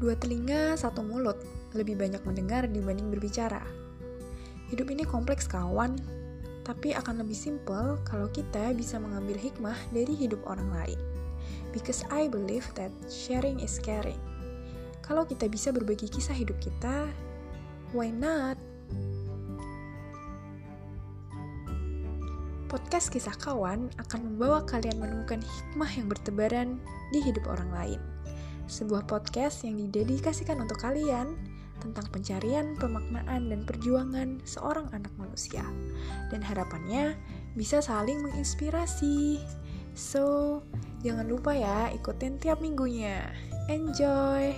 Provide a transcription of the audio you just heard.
Dua telinga, satu mulut, lebih banyak mendengar dibanding berbicara. Hidup ini kompleks kawan, tapi akan lebih simpel kalau kita bisa mengambil hikmah dari hidup orang lain. Because I believe that sharing is caring. Kalau kita bisa berbagi kisah hidup kita, why not? Podcast Kisah Kawan akan membawa kalian menemukan hikmah yang bertebaran di hidup orang lain sebuah podcast yang didedikasikan untuk kalian tentang pencarian, pemaknaan, dan perjuangan seorang anak manusia. Dan harapannya bisa saling menginspirasi. So, jangan lupa ya ikutin tiap minggunya. Enjoy!